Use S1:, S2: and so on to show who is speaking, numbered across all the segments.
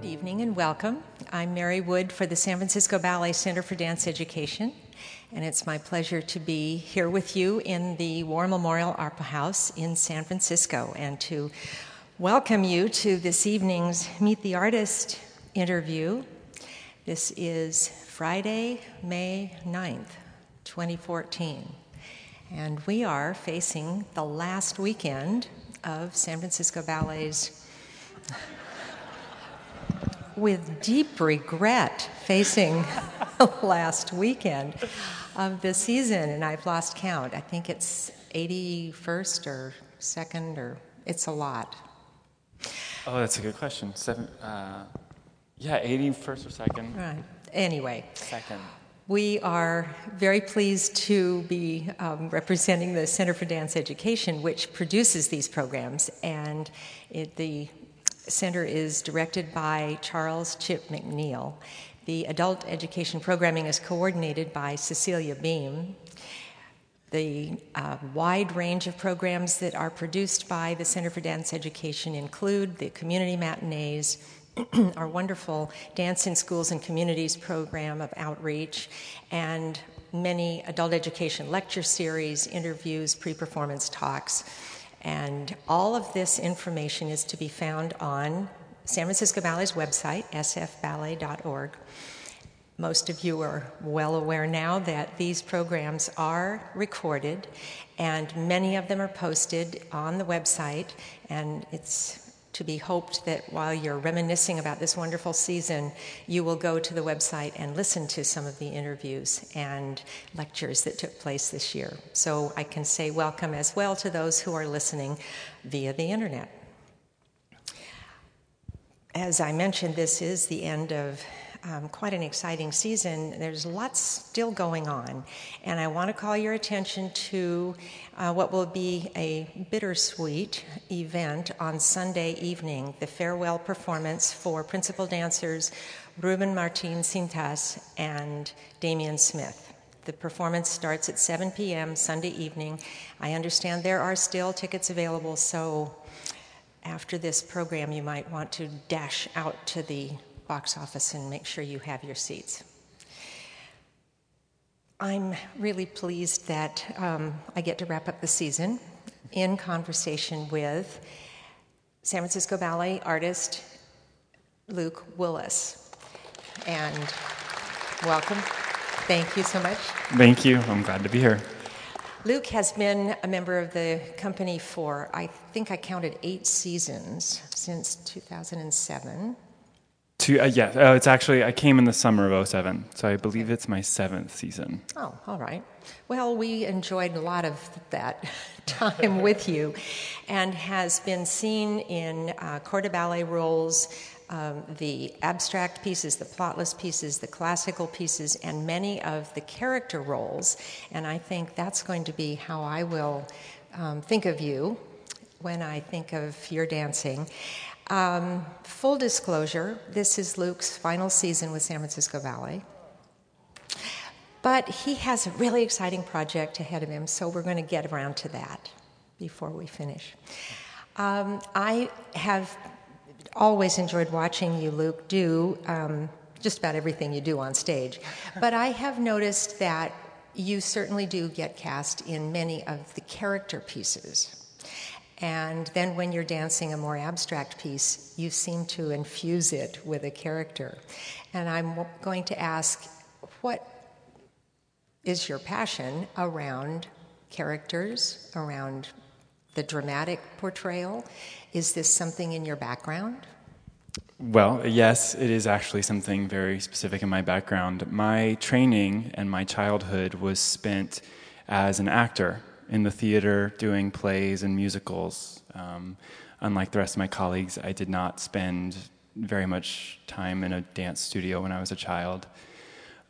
S1: Good evening and welcome. I'm Mary Wood for the San Francisco Ballet Center for Dance Education, and it's my pleasure to be here with you in the War Memorial Opera House in San Francisco and to welcome you to this evening's Meet the Artist interview. This is Friday, May 9th, 2014, and we are facing the last weekend of San Francisco Ballet's with deep regret facing last weekend of the season, and I've lost count. I think it's 81st or second, or it's a lot.
S2: Oh, that's a good question. Seven, uh, yeah, 81st or second.
S1: Right. Anyway.
S2: Second.
S1: We are very pleased to be um, representing the Center for Dance Education, which produces these programs, and it, the center is directed by Charles Chip McNeil. The adult education programming is coordinated by Cecilia Beam. The uh, wide range of programs that are produced by the Center for Dance Education include the community matinees, our wonderful Dance in Schools and Communities program of outreach, and many adult education lecture series, interviews, pre performance talks. And all of this information is to be found on San Francisco Ballet's website, sfballet.org. Most of you are well aware now that these programs are recorded, and many of them are posted on the website, and it's to be hoped that while you're reminiscing about this wonderful season, you will go to the website and listen to some of the interviews and lectures that took place this year. So I can say welcome as well to those who are listening via the internet. As I mentioned, this is the end of um, quite an exciting season. There's lots still going on, and I want to call your attention to uh, what will be a bittersweet event on Sunday evening the farewell performance for principal dancers Ruben Martin Cintas and Damian Smith. The performance starts at 7 p.m. Sunday evening. I understand there are still tickets available, so after this program, you might want to dash out to the box office and make sure you have your seats. I'm really pleased that um, I get to wrap up the season in conversation with San Francisco Ballet artist Luke Willis. And welcome. Thank you so much.
S2: Thank you. I'm glad to be here.
S1: Luke has been a member of the company for, I think I counted eight seasons since 2007.
S2: Two, uh, yeah, uh, it's actually, I came in the summer of 07, so I believe it's my seventh season.
S1: Oh, all right. Well, we enjoyed a lot of that time with you and has been seen in uh, ballet roles, um, the abstract pieces, the plotless pieces, the classical pieces, and many of the character roles. And I think that's going to be how I will um, think of you when I think of your dancing. Um, full disclosure this is Luke's final season with San Francisco Ballet. But he has a really exciting project ahead of him, so we're going to get around to that before we finish. Um, I have always enjoyed watching you, Luke, do um, just about everything you do on stage. But I have noticed that you certainly do get cast in many of the character pieces and then when you're dancing a more abstract piece, you seem to infuse it with a character. And I'm going to ask what is your passion around characters, around the dramatic portrayal? Is this something in your background?
S2: Well, yes, it is actually something very specific in my background. My training and my childhood was spent as an actor in the theater doing plays and musicals. Um, unlike the rest of my colleagues, I did not spend very much time in a dance studio when I was a child.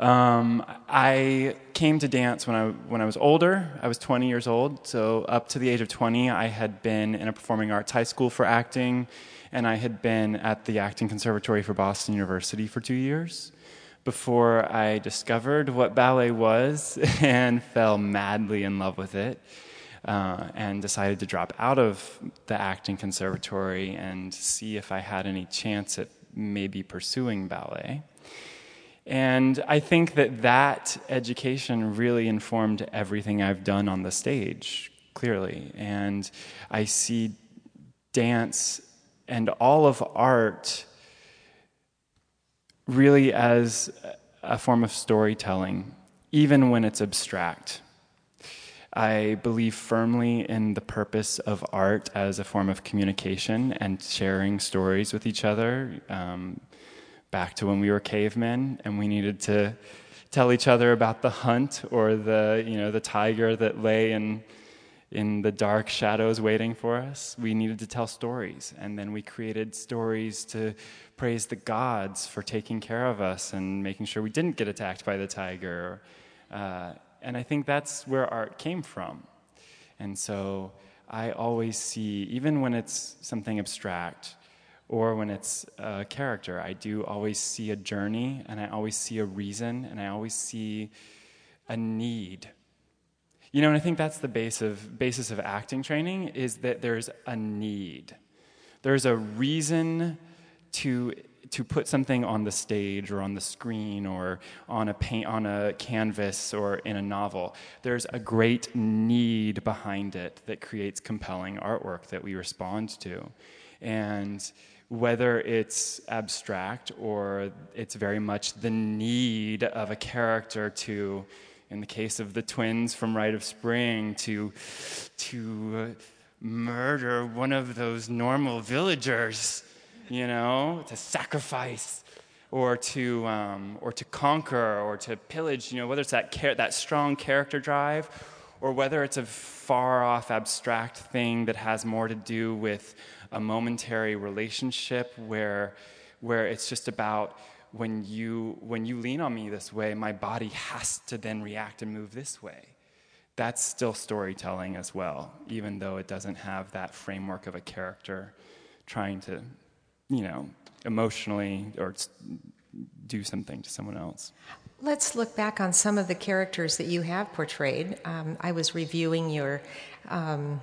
S2: Um, I came to dance when I, when I was older. I was 20 years old, so up to the age of 20, I had been in a performing arts high school for acting, and I had been at the Acting Conservatory for Boston University for two years before I discovered what ballet was and fell madly in love with it. Uh, and decided to drop out of the acting conservatory and see if I had any chance at maybe pursuing ballet. And I think that that education really informed everything I've done on the stage, clearly. And I see dance and all of art really as a form of storytelling, even when it's abstract. I believe firmly in the purpose of art as a form of communication and sharing stories with each other. Um, back to when we were cavemen and we needed to tell each other about the hunt or the you know the tiger that lay in in the dark shadows waiting for us. We needed to tell stories, and then we created stories to praise the gods for taking care of us and making sure we didn't get attacked by the tiger. Uh, and I think that's where art came from. And so I always see, even when it's something abstract or when it's a character, I do always see a journey and I always see a reason and I always see a need. You know, and I think that's the base of, basis of acting training is that there's a need. There's a reason to to put something on the stage or on the screen or on a paint on a canvas or in a novel there's a great need behind it that creates compelling artwork that we respond to and whether it's abstract or it's very much the need of a character to in the case of the twins from Rite of Spring to to murder one of those normal villagers you know, to sacrifice or to, um, or to conquer or to pillage, you know, whether it's that, char- that strong character drive or whether it's a far off abstract thing that has more to do with a momentary relationship where, where it's just about when you, when you lean on me this way, my body has to then react and move this way. That's still storytelling as well, even though it doesn't have that framework of a character trying to you know, emotionally or do something to someone else.
S1: Let's look back on some of the characters that you have portrayed. Um, I was reviewing your um,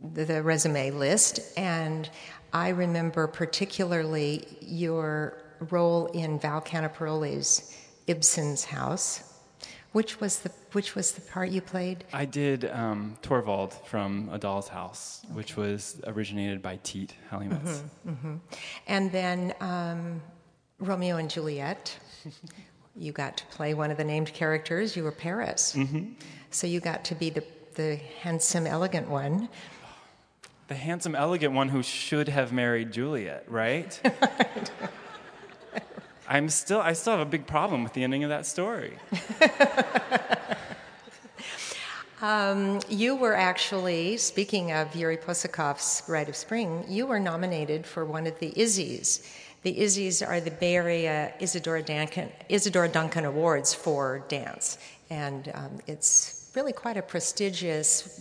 S1: the, the, resume list, and I remember particularly your role in Val Caniparoli's Ibsen's House. Which was the which was the part you played?
S2: I did um, Torvald from A Doll's House, okay. which was originated by Tiit Helimets. Mm-hmm, mm-hmm.
S1: And then um, Romeo and Juliet. you got to play one of the named characters. You were Paris, mm-hmm. so you got to be the the handsome, elegant one.
S2: The handsome, elegant one who should have married Juliet, right? I'm still, I still have a big problem with the ending of that story.
S1: um, you were actually, speaking of Yuri Possokhov's Rite of Spring, you were nominated for one of the Izzies. The Izzies are the Bay Area Isadora Duncan, Isadora Duncan Awards for dance, and um, it's really quite a prestigious,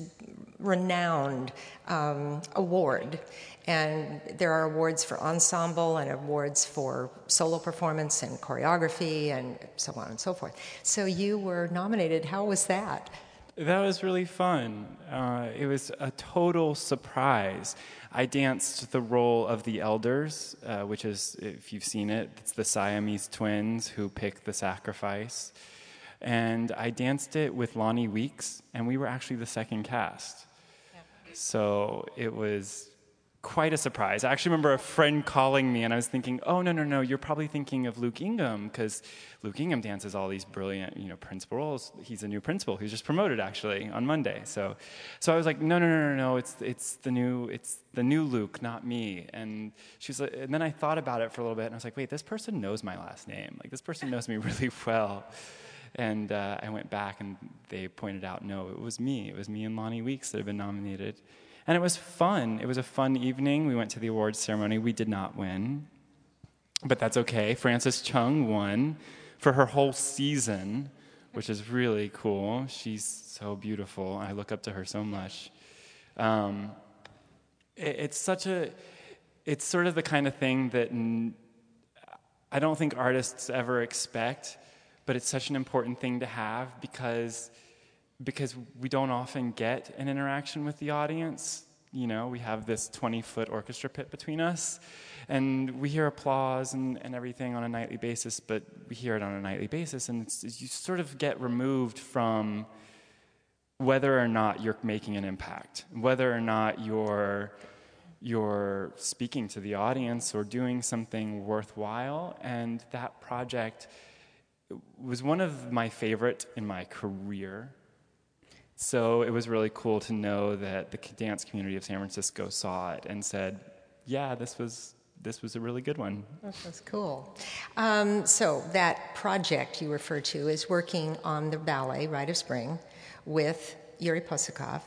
S1: renowned um, award. And there are awards for ensemble and awards for solo performance and choreography and so on and so forth. So you were nominated. How was that?
S2: That was really fun. Uh, it was a total surprise. I danced the role of the elders, uh, which is, if you've seen it, it's the Siamese twins who pick the sacrifice. And I danced it with Lonnie Weeks, and we were actually the second cast. So it was quite a surprise. I actually remember a friend calling me, and I was thinking, "Oh no, no, no! You're probably thinking of Luke Ingham because Luke Ingham dances all these brilliant, you know, principal roles. He's a new principal who's just promoted actually on Monday. So, so I was like, no, no, no, no, no! It's it's the new it's the new Luke, not me. And she was, like, and then I thought about it for a little bit, and I was like, wait, this person knows my last name. Like this person knows me really well. And uh, I went back, and they pointed out, no, it was me. It was me and Lonnie Weeks that had been nominated. And it was fun. It was a fun evening. We went to the awards ceremony. We did not win, but that's okay. Frances Chung won for her whole season, which is really cool. She's so beautiful. I look up to her so much. Um, it, it's such a, it's sort of the kind of thing that I don't think artists ever expect, but it's such an important thing to have because because we don't often get an interaction with the audience. you know, we have this 20 foot orchestra pit between us, and we hear applause and, and everything on a nightly basis, but we hear it on a nightly basis, and you sort of get removed from whether or not you're making an impact, whether or not you're you're speaking to the audience or doing something worthwhile. And that project was one of my favorite in my career. So it was really cool to know that the dance community of San Francisco saw it and said, "Yeah, this was this was a really good one."
S1: That's cool. Um, so that project you refer to is working on the ballet Rite of Spring with Yuri Possokhov.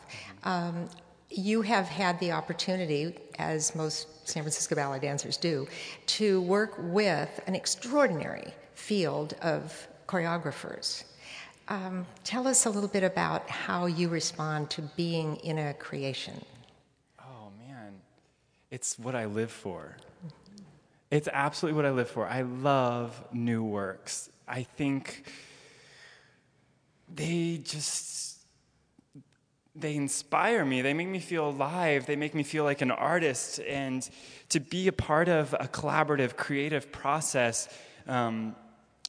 S1: Um, you have had the opportunity, as most San Francisco ballet dancers do, to work with an extraordinary field of choreographers. Um, tell us a little bit about how you respond to being in a creation.
S2: Oh, man. It's what I live for. It's absolutely what I live for. I love new works. I think they just they inspire me. They make me feel alive. They make me feel like an artist. And to be a part of a collaborative, creative process, um,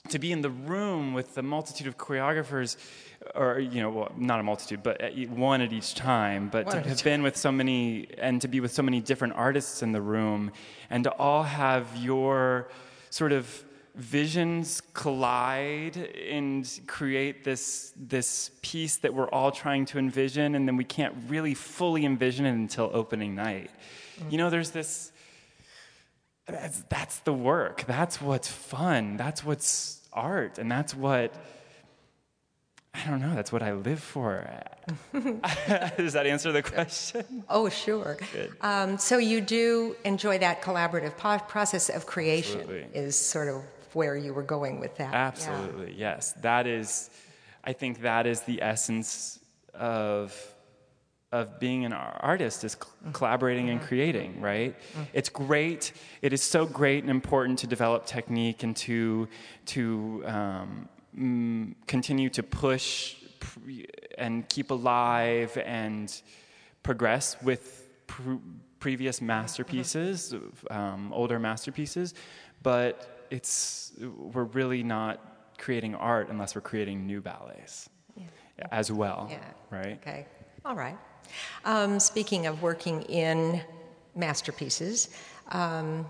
S2: to be in the room with the multitude of choreographers, or, you know, well, not a multitude, but one at each time, but one to have been with so many, and to be with so many different artists in the room, and to all have your sort of visions collide and create this this piece that we're all trying to envision and then we can't really fully envision it until opening night mm-hmm. you know there's this that's, that's the work that's what's fun that's what's art and that's what I don't know. That's what I live for. Does that answer the question?
S1: Oh, sure. Um, so you do enjoy that collaborative po- process of creation.
S2: Absolutely.
S1: Is sort of where you were going with that.
S2: Absolutely, yeah. yes. That is, I think that is the essence of of being an artist is mm-hmm. collaborating and mm-hmm. creating right mm-hmm. it's great it is so great and important to develop technique and to to um, continue to push and keep alive and progress with pr- previous masterpieces um, older masterpieces but it's we're really not creating art unless we're creating new ballets yeah. as well.
S1: Yeah.
S2: Right.
S1: Okay. All right. Um, speaking of working in masterpieces, um,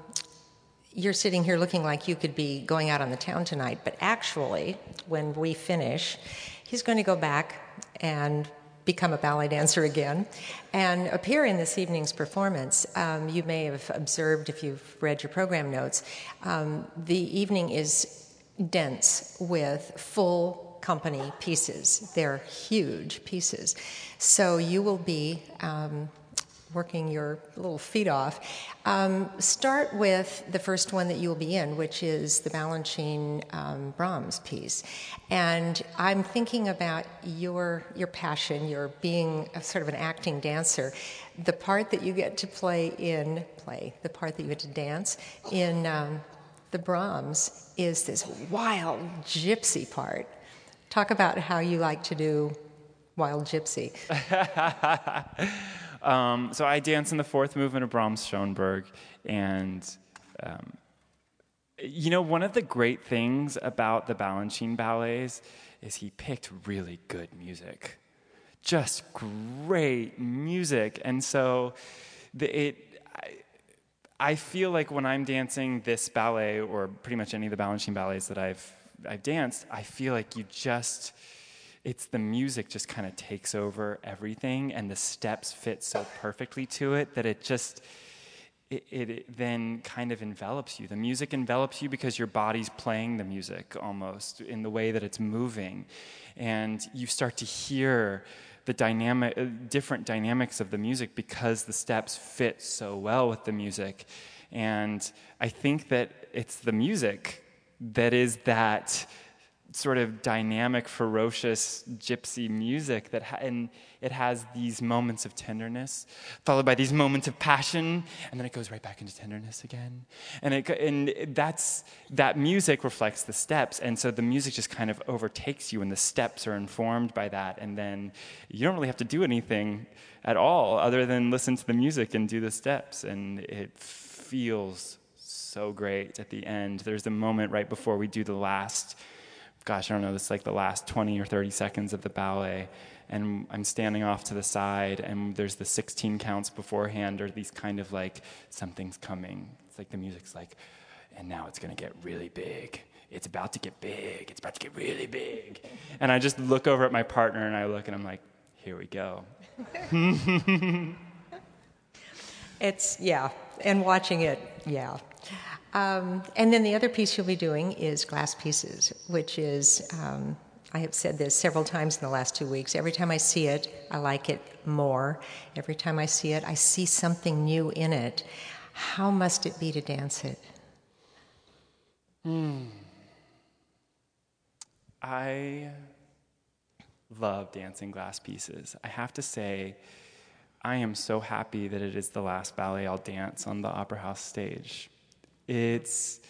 S1: you're sitting here looking like you could be going out on the town tonight, but actually, when we finish, he's going to go back and become a ballet dancer again and appear in this evening's performance. Um, you may have observed if you've read your program notes, um, the evening is dense with full company pieces. They're huge pieces. So you will be um, working your little feet off. Um, start with the first one that you'll be in, which is the Balanchine um, Brahms piece. And I'm thinking about your your passion, your being sort of an acting dancer. The part that you get to play in play, the part that you get to dance in um, the Brahms is this wild gypsy part. Talk about how you like to do wild gypsy.
S2: Um, so I dance in the fourth movement of Brahms Schoenberg, and um, you know, one of the great things about the Balanchine ballets is he picked really good music, just great music, and so the, it. I, I feel like when I'm dancing this ballet, or pretty much any of the Balanchine ballets that I've I've danced, I feel like you just it's the music just kind of takes over everything and the steps fit so perfectly to it that it just it, it, it, then kind of envelops you. The music envelops you because your body's playing the music almost in the way that it's moving. And you start to hear the dynamic uh, different dynamics of the music because the steps fit so well with the music. And i think that it's the music that is that sort of dynamic, ferocious gypsy music that, ha- and it has these moments of tenderness, followed by these moments of passion, and then it goes right back into tenderness again. And, it, and that's, that music reflects the steps, and so the music just kind of overtakes you, and the steps are informed by that, and then you don't really have to do anything at all other than listen to the music and do the steps, and it feels so great at the end. There's a moment right before we do the last gosh, I don't know, it's like the last 20 or 30 seconds of the ballet. And I'm standing off to the side, and there's the 16 counts beforehand, or these kind of like, something's coming. It's like the music's like, and now it's gonna get really big. It's about to get big. It's about to get really big. And I just look over at my partner, and I look, and I'm like, here we go.
S1: it's, yeah, and watching it, yeah. Um, and then the other piece you'll be doing is glass pieces, which is, um, I have said this several times in the last two weeks. Every time I see it, I like it more. Every time I see it, I see something new in it. How must it be to dance it?
S2: Hmm. I love dancing glass pieces. I have to say, I am so happy that it is the last ballet I'll dance on the Opera House stage. It's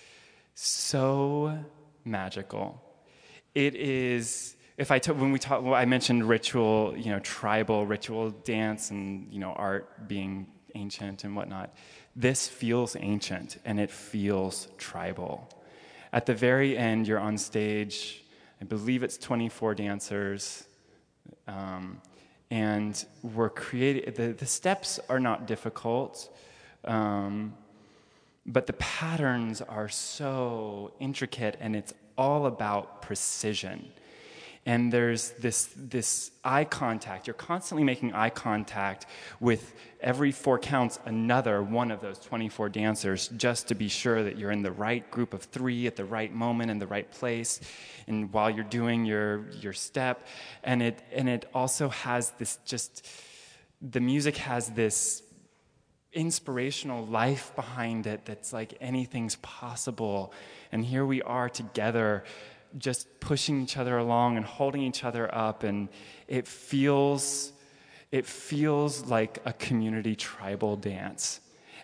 S2: so magical. It is if I took when we talk, well, I mentioned ritual, you know, tribal ritual dance and you know art being ancient and whatnot. This feels ancient and it feels tribal. At the very end, you're on stage. I believe it's 24 dancers, um, and we're creating. The, the steps are not difficult. Um, but the patterns are so intricate and it's all about precision. And there's this, this eye contact. You're constantly making eye contact with every four counts another one of those 24 dancers just to be sure that you're in the right group of three at the right moment in the right place and while you're doing your, your step. And it, and it also has this just, the music has this inspirational life behind it that's like anything's possible. And here we are together, just pushing each other along and holding each other up. And it feels, it feels like a community tribal dance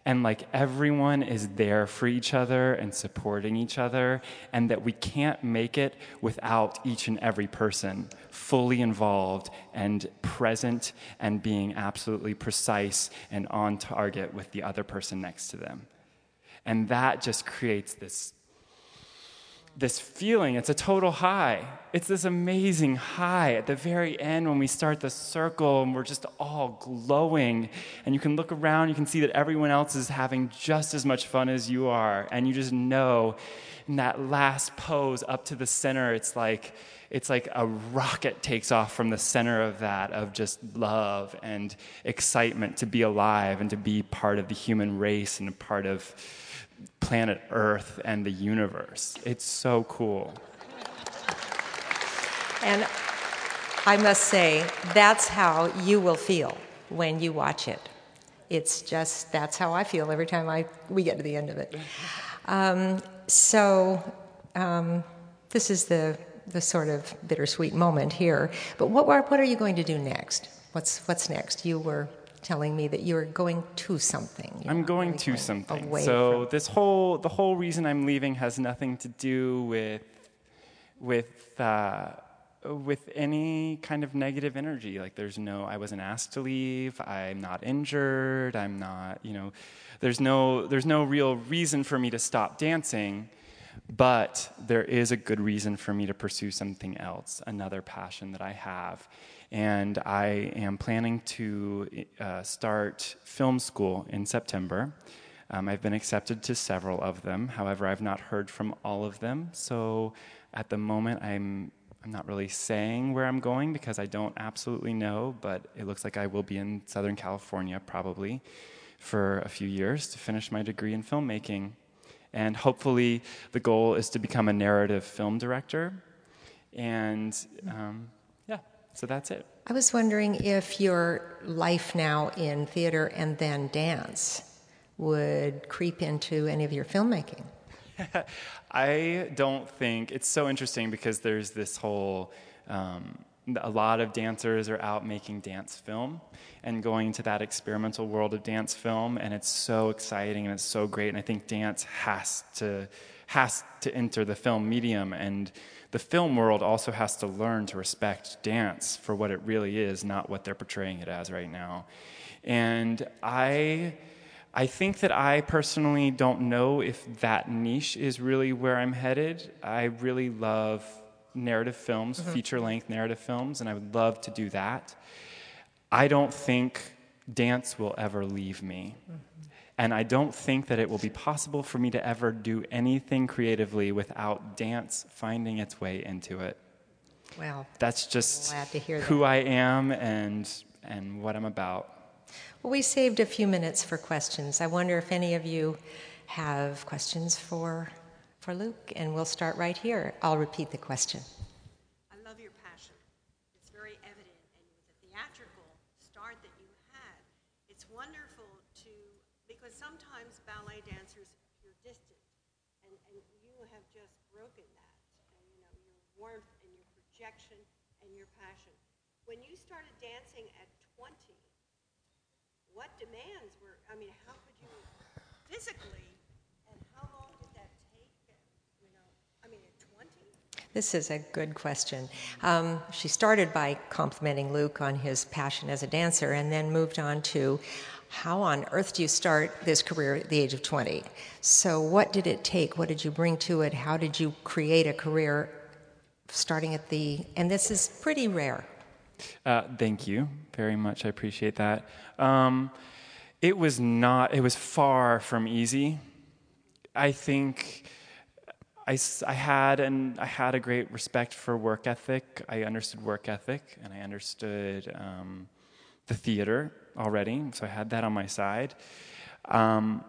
S2: and like everyone is there for each other and supporting each other, and that we can't make it without each and every person fully involved and present and being absolutely precise and on target with the other person next to them. And that just creates this this feeling. It's a total high. It's this amazing high at the very end when we start the circle and we're just all glowing. And you can look around, you can see that everyone else is having just as much fun as you are. And you just know in that last pose up to the center, it's like it's like a rocket takes off from the center of that of just love and excitement to be alive and to be part of the human race and a part of planet Earth and the universe. It's so cool.
S1: And I must say, that's how you will feel when you watch it. It's just, that's how I feel every time I, we get to the end of it. Um, so, um, this is the, the sort of bittersweet moment here. But what, what are you going to do next? What's, what's next? You were telling me that you're going to something.
S2: I'm going to something. So from... this whole the whole reason I'm leaving has nothing to do with with uh, with any kind of negative energy. Like there's no I wasn't asked to leave. I'm not injured. I'm not you know. There's no there's no real reason for me to stop dancing. But there is a good reason for me to pursue something else, another passion that I have and I am planning to uh, start film school in September. Um, I've been accepted to several of them. However, I've not heard from all of them. So at the moment, I'm I'm not really saying where I'm going because I don't absolutely know, but it looks like I will be in Southern California probably for a few years to finish my degree in filmmaking. And hopefully, the goal is to become a narrative film director. And um, so that's it.
S1: I was wondering if your life now in theater and then dance would creep into any of your filmmaking.
S2: I don't think it's so interesting because there's this whole. Um, a lot of dancers are out making dance film and going into that experimental world of dance film, and it's so exciting and it's so great. And I think dance has to has to enter the film medium, and the film world also has to learn to respect dance for what it really is, not what they're portraying it as right now. And I I think that I personally don't know if that niche is really where I'm headed. I really love narrative films, mm-hmm. feature length narrative films, and I would love to do that. I don't think dance will ever leave me. Mm-hmm. And I don't think that it will be possible for me to ever do anything creatively without dance finding its way into it.
S1: Well,
S2: that's just
S1: who
S2: that. I am and and what I'm about.
S1: Well, we saved a few minutes for questions. I wonder if any of you have questions for, for Luke, and we'll start right here. I'll repeat the question.
S3: I love your passion. It's very evident, and the theatrical start that you had, it's wonderful to, because sometimes ballet dancers appear distant, and, and you have just broken that, and, you know, your warmth and your projection and your passion. When you started dancing at 20, what demands were, I mean, how could you physically, and how long did that take? You know, I mean, at 20?
S1: This is a good question. Um, she started by complimenting Luke on his passion as a dancer and then moved on to how on earth do you start this career at the age of 20? So, what did it take? What did you bring to it? How did you create a career starting at the, and this is pretty rare.
S2: Uh, thank you very much. I appreciate that. Um, it was not, it was far from easy. I think I, I, had and I had a great respect for work ethic. I understood work ethic and I understood um, the theater already, so I had that on my side. Um,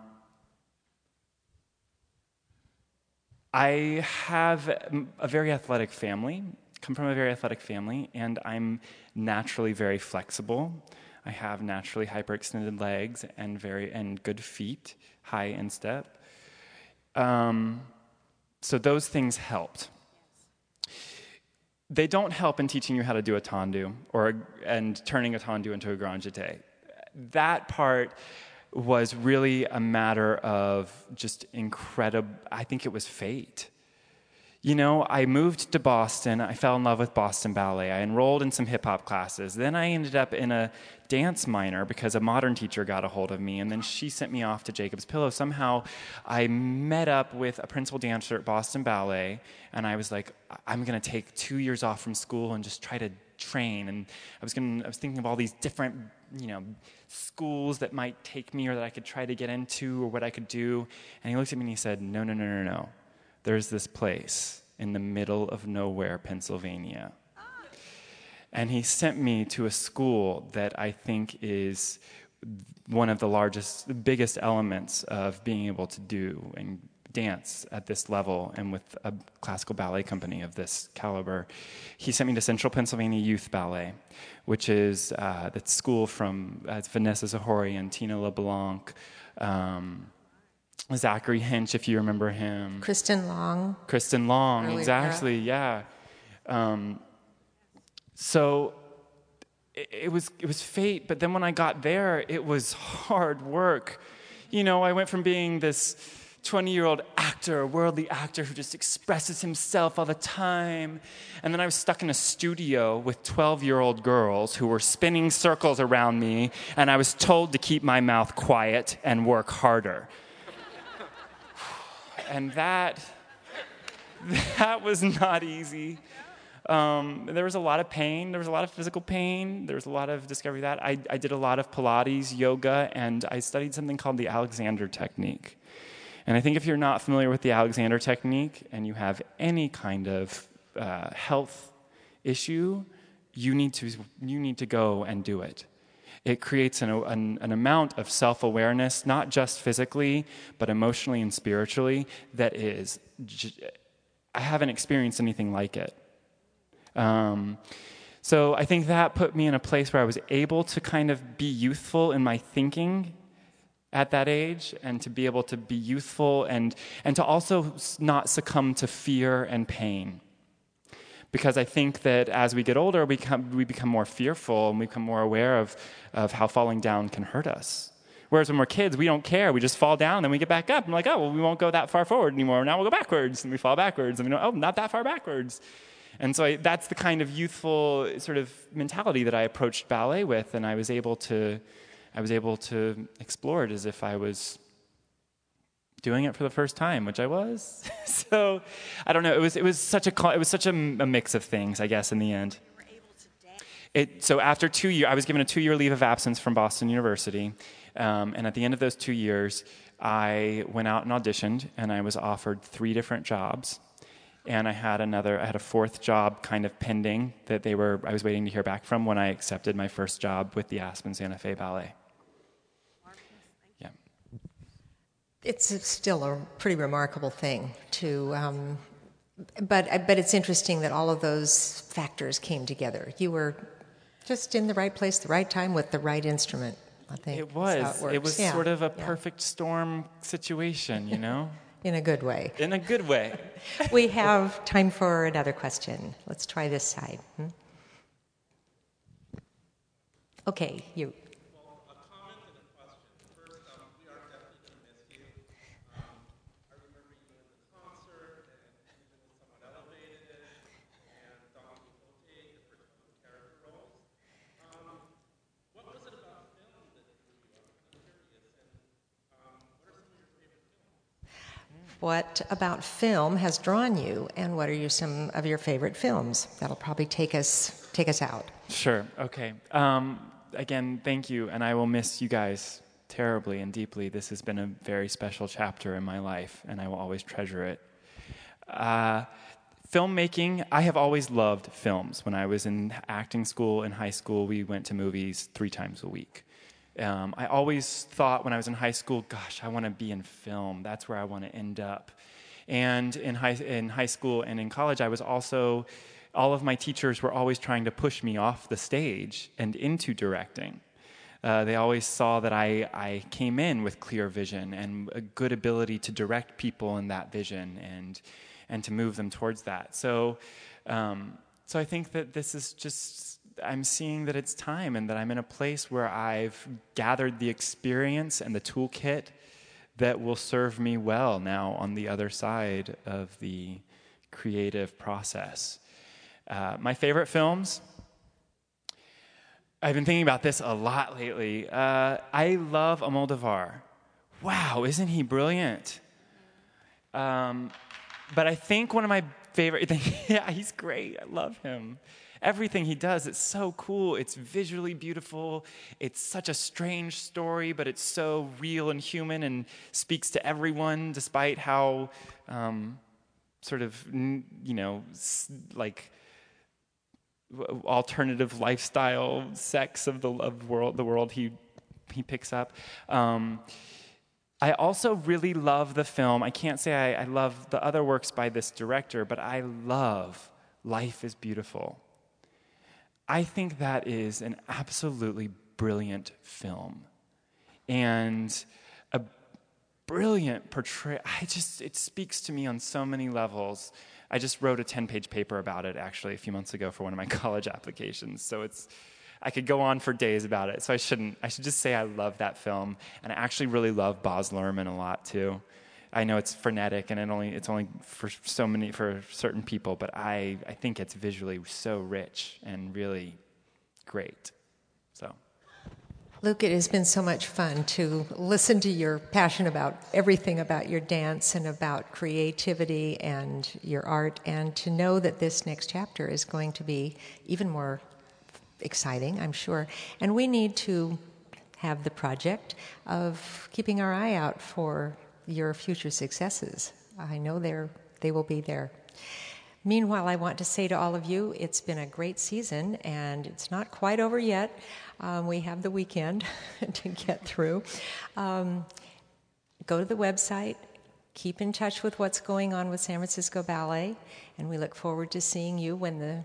S2: I have a very athletic family, come from a very athletic family, and I'm naturally very flexible. I have naturally hyperextended legs and very and good feet, high instep. Um, so those things helped. They don't help in teaching you how to do a tendu or and turning a tendu into a grand jeté. That part was really a matter of just incredible. I think it was fate. You know, I moved to Boston. I fell in love with Boston Ballet. I enrolled in some hip hop classes. Then I ended up in a dance minor because a modern teacher got a hold of me, and then she sent me off to Jacob's Pillow. Somehow I met up with a principal dancer at Boston Ballet, and I was like, I'm going to take two years off from school and just try to train. And I was, gonna, I was thinking of all these different, you know, schools that might take me or that I could try to get into or what I could do. And he looked at me and he said, No, no, no, no, no there's this place in the middle of nowhere, Pennsylvania. And he sent me to a school that I think is one of the largest, the biggest elements of being able to do and dance at this level and with a classical ballet company of this caliber. He sent me to Central Pennsylvania Youth Ballet, which is uh, the school from uh, Vanessa and Tina LeBlanc, um, Zachary Hench, if you remember him.
S1: Kristin Long.
S2: Kristin Long, exactly, yeah. Um, so it, was it was fate, but then when I got there, it was hard work. You know, I went from being this 20 year old actor, worldly actor who just expresses himself all the time. And then I was stuck in a studio with 12 year old girls who were spinning circles around me, and I was told to keep my mouth quiet and work harder and that that was not easy. Um, there was a lot of pain. There was a lot of physical pain. There was a lot of discovery that. I, I did a lot of Pilates, yoga, and I studied something called the Alexander Technique. And I think if you're not familiar with the Alexander Technique and you have any kind of uh, health issue, you need, to, you need to go and do it it creates an, an, an amount of self awareness, not just physically, but emotionally and spiritually, that is, I haven't experienced anything like it. Um, so I think that put me in a place where I was able to kind of be youthful in my thinking at that age and to be able to be youthful and, and to also not succumb to fear and pain. Because I think that as we get older, we become, we become more fearful and we become more aware of, of how falling down can hurt us. Whereas when we're kids, we don't care. We just fall down, and we get back up. We're like, oh, well, we won't go that far forward anymore. Now we'll go backwards. And we fall backwards. And we know, oh, not that far backwards. And so I, that's the kind of youthful sort of mentality that I approached ballet with. And I was able to, I was able to explore it as if I was doing it for the first time, which I was. so I don't know. It was, it was such, a, it was such a, a mix of things, I guess, in the end. It, so after two years, I was given a two-year leave of absence from Boston University, um, and at the end of those two years, I went out and auditioned, and I was offered three different jobs. And I had another, I had a fourth job kind of pending that they were, I was waiting to hear back from when I accepted my first job with the Aspen Santa Fe Ballet. Yeah.
S1: It's still a pretty remarkable thing to, um, but, but it's interesting that all of those factors came together. You were just in the right place, the right time with the right instrument. I think
S2: it was. It, it, was yeah. sort of a yeah. perfect storm situation, you know.
S1: In a good way.
S2: In a good way.
S1: we have time for another question. Let's try this side. Hmm? Okay, you. What about film has drawn you, and what are you, some of your favorite films? That'll probably take us take us out.
S2: Sure. Okay. Um, again, thank you, and I will miss you guys terribly and deeply. This has been a very special chapter in my life, and I will always treasure it. Uh, filmmaking, I have always loved films. When I was in acting school in high school, we went to movies three times a week. Um, I always thought when I was in high school, gosh, I want to be in film. That's where I want to end up. And in high, in high school and in college, I was also, all of my teachers were always trying to push me off the stage and into directing. Uh, they always saw that I, I came in with clear vision and a good ability to direct people in that vision and, and to move them towards that. So, um, so I think that this is just I'm seeing that it's time and that I'm in a place where I've gathered the experience and the toolkit that will serve me well now on the other side of the creative process. Uh, my favorite films. I've been thinking about this a lot lately. Uh, I love Almodovar. Wow, isn't he brilliant? Um, but I think one of my favorite things, yeah, he's great. I love him everything he does, it's so cool. It's visually beautiful. It's such a strange story, but it's so real and human and speaks to everyone, despite how um, sort of, you know, like alternative lifestyle sex of the of world, the world he, he picks up. Um, I also really love the film. I can't say I, I, love the other works by this director, but I love Life is Beautiful. I think that is an absolutely brilliant film. And a brilliant portrayal. I just, it speaks to me on so many levels. I just wrote a 10 page paper about it actually a few months ago for one of my college applications. So it's, I could go on for days about it. So I shouldn't, I should just say I love that film. And I actually really love Baz Luhrmann a lot too. I know it's frenetic and it only it's only for so many for certain people, but I I think it's visually so rich and really great. So.
S1: Luke, it has been so much fun to listen to your passion about everything about your dance and about creativity and your art, and to know that this next chapter is going to be even more exciting, I'm sure. And we need to have the project of keeping our eye out for your future successes. I know they're, they will be there. Meanwhile, I want to say to all of you, it's been a great season and it's not quite over yet. Um, we have the weekend to get through. Um, go to the website, keep in touch with what's going on with San Francisco Ballet, and we look forward to seeing you when the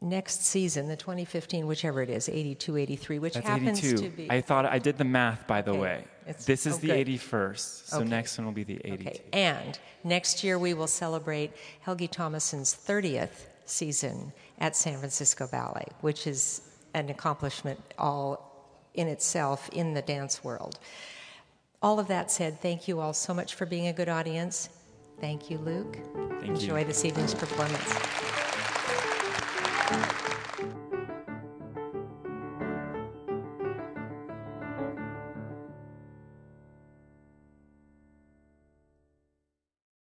S1: next season, the 2015, whichever it is, 82, 83, which
S2: That's
S1: happens
S2: 82.
S1: to be.
S2: I thought I did the math, by the
S1: Okay.
S2: way.
S1: It's-
S2: This is
S1: oh,
S2: the
S1: good.
S2: 81st, so
S1: Okay.
S2: next one will be the 82.
S1: Okay, and next year we will celebrate Helgi Tomasson's 30th season at San Francisco Ballet, which is an accomplishment all in itself in the dance world. All of that said, thank you all so much for being a good audience. Thank you, Luke.
S2: Thank you.
S1: Enjoy this evening's performance. Thank you.